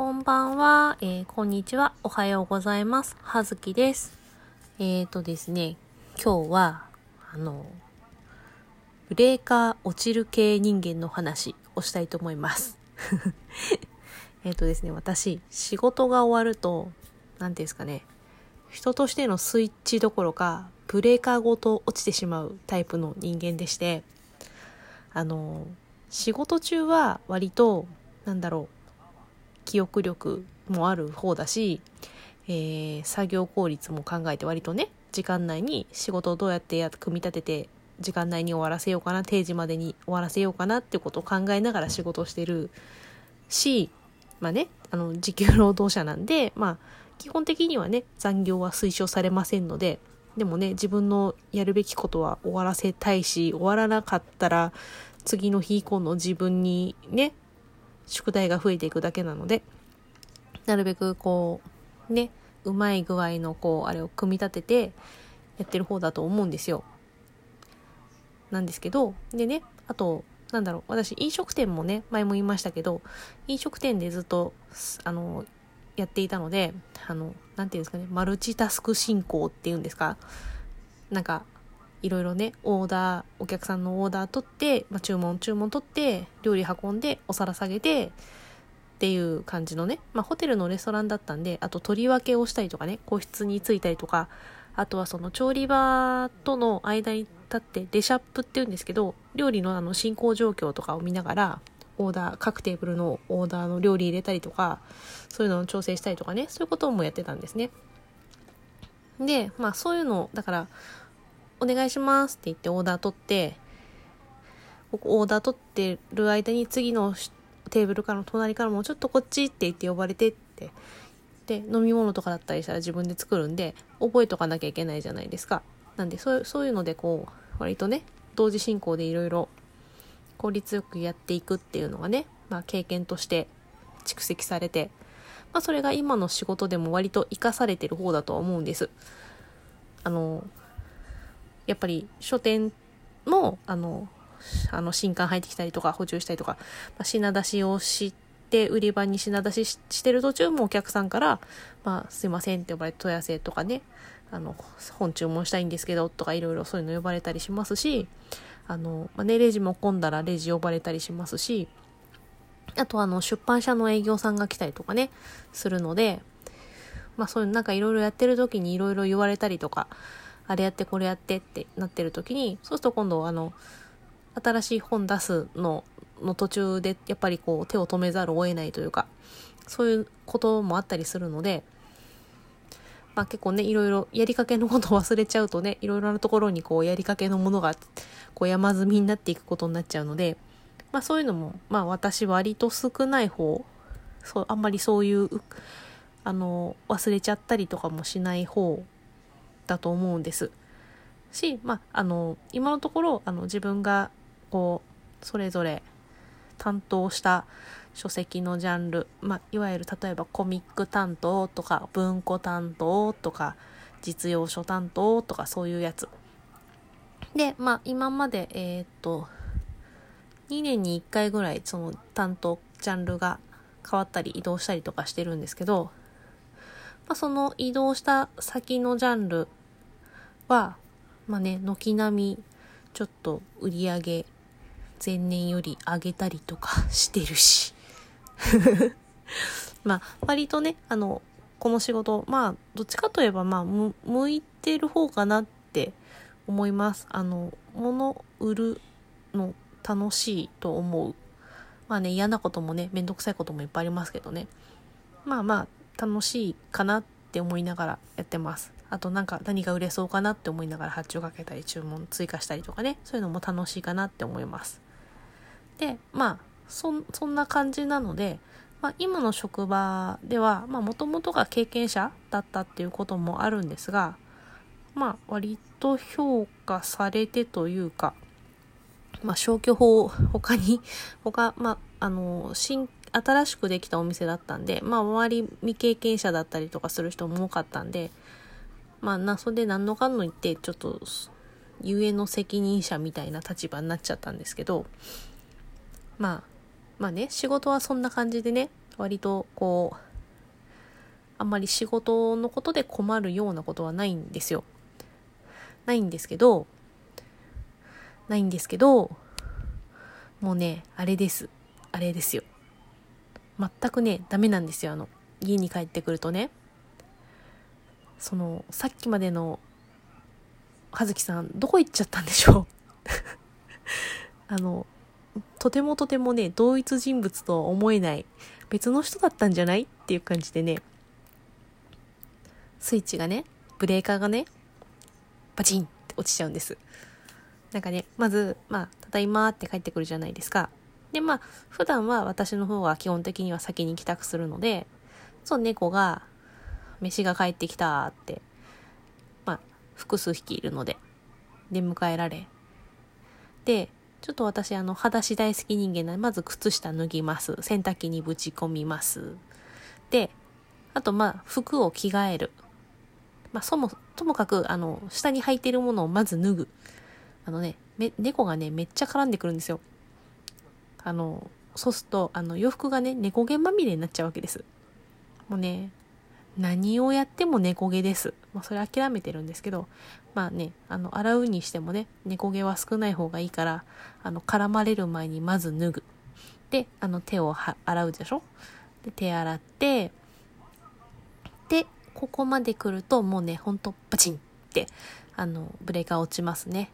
こんばんは、えー、こんにちは、おはようございます。はずきです。えーとですね、今日は、あの、ブレーカー落ちる系人間の話をしたいと思います。えっとですね、私、仕事が終わると、何ていうんですかね、人としてのスイッチどころか、ブレーカーごと落ちてしまうタイプの人間でして、あの、仕事中は割と、なんだろう、記憶力もある方だし、えー、作業効率も考えて割とね時間内に仕事をどうやってや組み立てて時間内に終わらせようかな定時までに終わらせようかなってことを考えながら仕事をしてるしまあねあの時給労働者なんでまあ基本的にはね残業は推奨されませんのででもね自分のやるべきことは終わらせたいし終わらなかったら次の日以降の自分にね宿題が増えていくだけなので、なるべくこう、ね、うまい具合のこう、あれを組み立ててやってる方だと思うんですよ。なんですけど、でね、あと、なんだろう、私飲食店もね、前も言いましたけど、飲食店でずっと、あの、やっていたので、あの、なんていうんですかね、マルチタスク進行っていうんですか？なんか、いろいろね、オーダー、お客さんのオーダー取って、まあ、注文、注文取って、料理運んで、お皿下げて、っていう感じのね、まあ、ホテルのレストランだったんで、あと取り分けをしたりとかね、個室に着いたりとか、あとはその調理場との間に立ってデシャップっていうんですけど、料理のあの進行状況とかを見ながら、オーダー、各テーブルのオーダーの料理入れたりとか、そういうのを調整したりとかね、そういうこともやってたんですね。で、まあそういうの、だから、お願いしますって言ってオーダー取って、ここオーダー取ってる間に次のテーブルからの隣からもちょっとこっちって言って呼ばれてって。で、飲み物とかだったりしたら自分で作るんで、覚えとかなきゃいけないじゃないですか。なんで、そうそういうのでこう、割とね、同時進行でいろいろ効率よくやっていくっていうのがね、まあ経験として蓄積されて、まあそれが今の仕事でも割と活かされてる方だとは思うんです。あの、やっぱり書店も、あの、あの新刊入ってきたりとか補充したりとか、まあ、品出しをして売り場に品出ししてる途中もお客さんから「まあ、すいません」って呼ばれて問い合わせとかねあの本注文したいんですけどとかいろいろそういうの呼ばれたりしますしあの、まあね、レジも混んだらレジ呼ばれたりしますしあとあの出版社の営業さんが来たりとかねするのでまあそういうなんかいろいろやってる時にいろいろ言われたりとかあれやってこれやってってなってる時に、そうすると今度あの、新しい本出すの、の途中でやっぱりこう手を止めざるを得ないというか、そういうこともあったりするので、まあ結構ね、いろいろやりかけのことを忘れちゃうとね、いろいろなところにこうやりかけのものがこう山積みになっていくことになっちゃうので、まあそういうのも、まあ私割と少ない方、そう、あんまりそういう、あの、忘れちゃったりとかもしない方だと思うんです。し、まあ、あの、今のところ、あの、自分が、こう、それぞれ担当した書籍のジャンル、まあ、いわゆる例えばコミック担当とか文庫担当とか実用書担当とかそういうやつ。で、まあ今まで、えー、っと、2年に1回ぐらいその担当、ジャンルが変わったり移動したりとかしてるんですけど、まあ、その移動した先のジャンルは、まあね、軒並みちょっと売り上げ前年より上げたりとかしてるし。まあ、割とね、あの、この仕事、まあ、どっちかといえば、まあ、向いてる方かなって思います。あの、物売るの楽しいと思う。まあね、嫌なこともね、めんどくさいこともいっぱいありますけどね。まあまあ、楽しいかなって思いながらやってます。あとなんか何が売れそうかなって思いながら発注かけたり注文追加したりとかね、そういうのも楽しいかなって思います。で、まあ、そ、そんな感じなので、まあ、今の職場では、まあ、もともとが経験者だったっていうこともあるんですが、まあ、割と評価されてというか、まあ、消去法、他に、他、まあ、あの、新、新しくできたお店だったんで、まあ、周り未経験者だったりとかする人も多かったんで、まあな、それで何のかんの言って、ちょっと、ゆえの責任者みたいな立場になっちゃったんですけど、まあ、まあね、仕事はそんな感じでね、割とこうあんまり仕事のことで困るようなことはないんですよ。ないんですけどないんですけどもうねあれです。あれですよ。全くねダメなんですよあの家に帰ってくるとね。そのさっきまでの葉月さんどこ行っちゃったんでしょう？あのとてもとてもね同一人物とは思えない別の人だったんじゃない？っていう感じでねスイッチがねブレーカーがねバチンって落ちちゃうんです。なんかねまずまあ「ただいま」って帰ってくるじゃないですか。でまあ普段は私の方が基本的には先に帰宅するのでそう猫が飯が帰ってきたって、まあ、複数匹いるので、出迎えられ。で、ちょっと私、あの、裸足大好き人間なので、まず靴下脱ぎます。洗濯機にぶち込みます。で、あと、まあ、服を着替える。まあ、そも、ともかく、あの、下に履いてるものをまず脱ぐ。あのね、め、猫がね、めっちゃ絡んでくるんですよ。あの、そうすると、あの、洋服がね、猫毛まみれになっちゃうわけです。もうね、何をやっても猫毛です。まあ、それ諦めてるんですけど、まあね、あの、洗うにしてもね、猫毛は少ない方がいいから、あの、絡まれる前にまず脱ぐ。で、あの、手を洗うでしょ？で、手洗って、で、ここまで来ると、もうね、ほんと、バチンって、あの、ブレーカー落ちますね。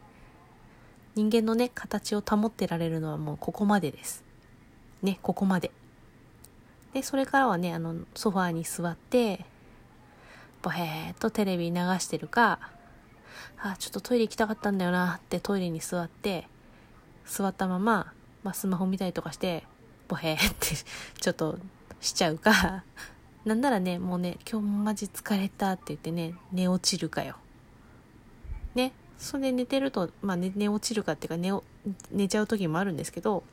人間のね、形を保ってられるのはもうここまでです。ね、ここまで。で、それからはね、あの、ソファーに座って、ぼへーっとテレビ流してるか、あ、ちょっとトイレ行きたかったんだよなってトイレに座って、座ったまま、まあ、スマホ見たりとかして、ぼへーって ちょっとしちゃうか、なんならね、もうね、今日マジ疲れたって言ってね、寝落ちるかよ。ね、それで寝てると、まあ寝、寝落ちるかっていうか寝、寝ちゃう時もあるんですけど、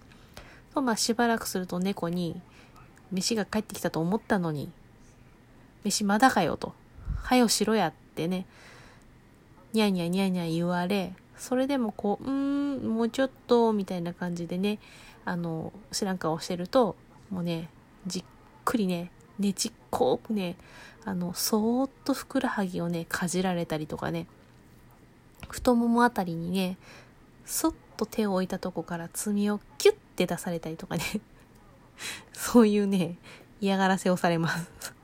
まあしばらくすると猫に、飯が帰ってきたと思ったのに、飯まだかよと。はよしろやってね、にゃにゃにゃにゃ言われ、それでもこう、うーん、もうちょっと、みたいな感じでね、あの、知らん顔してると、もうね、じっくりね、ねちっこくね、あの、そーっとふくらはぎをね、かじられたりとかね、太ももあたりにね、そっと手を置いたとこから爪をキュッて出されたりとかね。そういうね、嫌がらせをされます。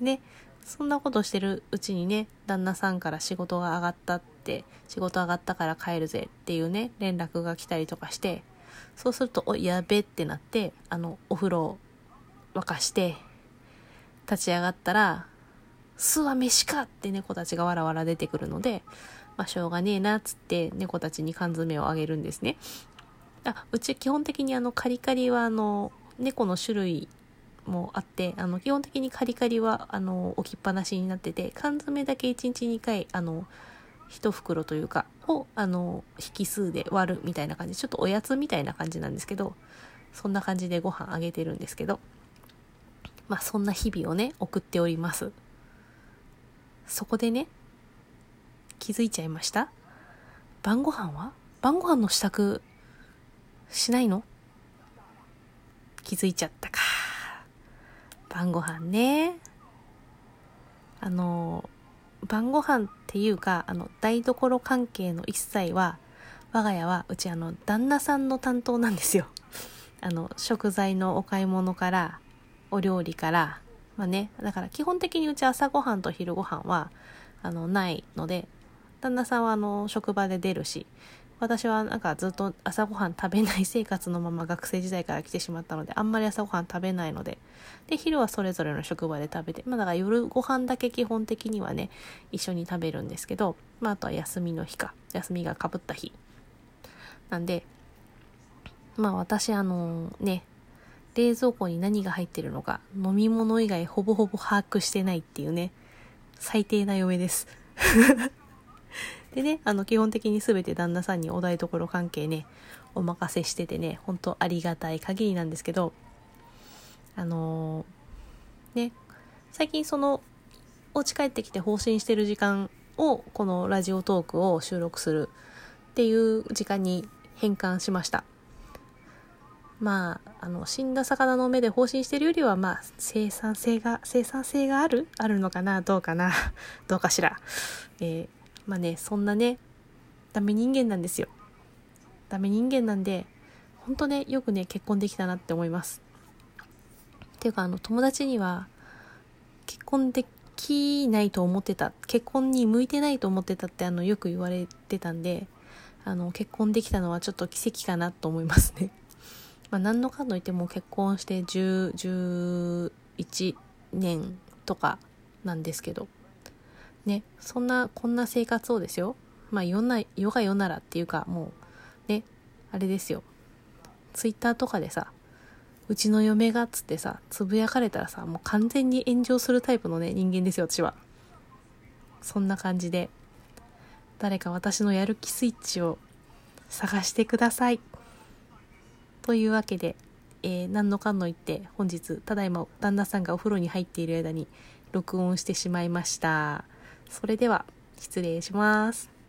で、そんなことしてるうちにね、旦那さんから仕事が上がったって、仕事上がったから帰るぜっていうね、連絡が来たりとかして、そうすると、お、やべってなって、あの、お風呂沸かして、立ち上がったら、巣は飯かって猫たちがわらわら出てくるので、まあ、しょうがねえなっつって猫たちに缶詰をあげるんですね。あうち基本的にあのカリカリはあの猫の種類もあってあの基本的にカリカリはあの置きっぱなしになってて缶詰だけ1日2回あの1袋というかをあの引数で割るみたいな感じ。ちょっとおやつみたいな感じなんですけどそんな感じでご飯あげてるんですけどまあそんな日々をね送っております。そこでね気づいちゃいました？晩ご飯は？晩ご飯の支度しないの？気づいちゃったか。晩ご飯ね。あの、晩ご飯っていうか、あの、台所関係の一切は、我が家は、うちあの、旦那さんの担当なんですよ。あの、食材のお買い物から、お料理から、まあね、だから基本的にうち朝ごはんと昼ごはんは、あの、ないので、旦那さんはあの、職場で出るし、私はなんかずっと朝ごはん食べない生活のまま学生時代から来てしまったので、あんまり朝ごはん食べないので、で、昼はそれぞれの職場で食べて、まあだから夜ご飯だけ基本的にはね、一緒に食べるんですけど、まああとは休みの日か、休みがかぶった日。なんで、まあ私あのね、冷蔵庫に何が入ってるのか、飲み物以外ほぼほぼ把握してないっていうね、最低な嫁です。でね、あの、基本的に全て旦那さんにお台所関係ね、お任せしててね、ほんとありがたい限りなんですけど、あのー、ね、最近その、お家帰ってきて放心してる時間を、このラジオトークを収録するっていう時間に変換しました。まあ、あの、死んだ魚の目で放心してるよりは、まあ、生産性が、生産性があるあるのかなどうかなどうかしら。えー、まあね、そんなね、ダメ人間なんですよ。ダメ人間なんで、ほんとね、よくね、結婚できたなって思います。っていうか、あの、友達には、結婚できないと思ってた、結婚に向いてないと思ってたって、あの、よく言われてたんで、あの、結婚できたのはちょっと奇跡かなと思いますね。まあ、何のかんの言っても結婚して10、11年とかなんですけど、ね、そんな、こんな生活をですよ。まあ、世な、世が世ならっていうか、もう、ね、あれですよ。ツイッターとかでさ、うちの嫁がっつってさ、つぶやかれたらさ、もう完全に炎上するタイプのね、人間ですよ、私は。そんな感じで、誰か私のやる気スイッチを探してください。というわけで、えー、何のかんの言って本日ただいま旦那さんがお風呂に入っている間に録音してしまいましたそれでは失礼します。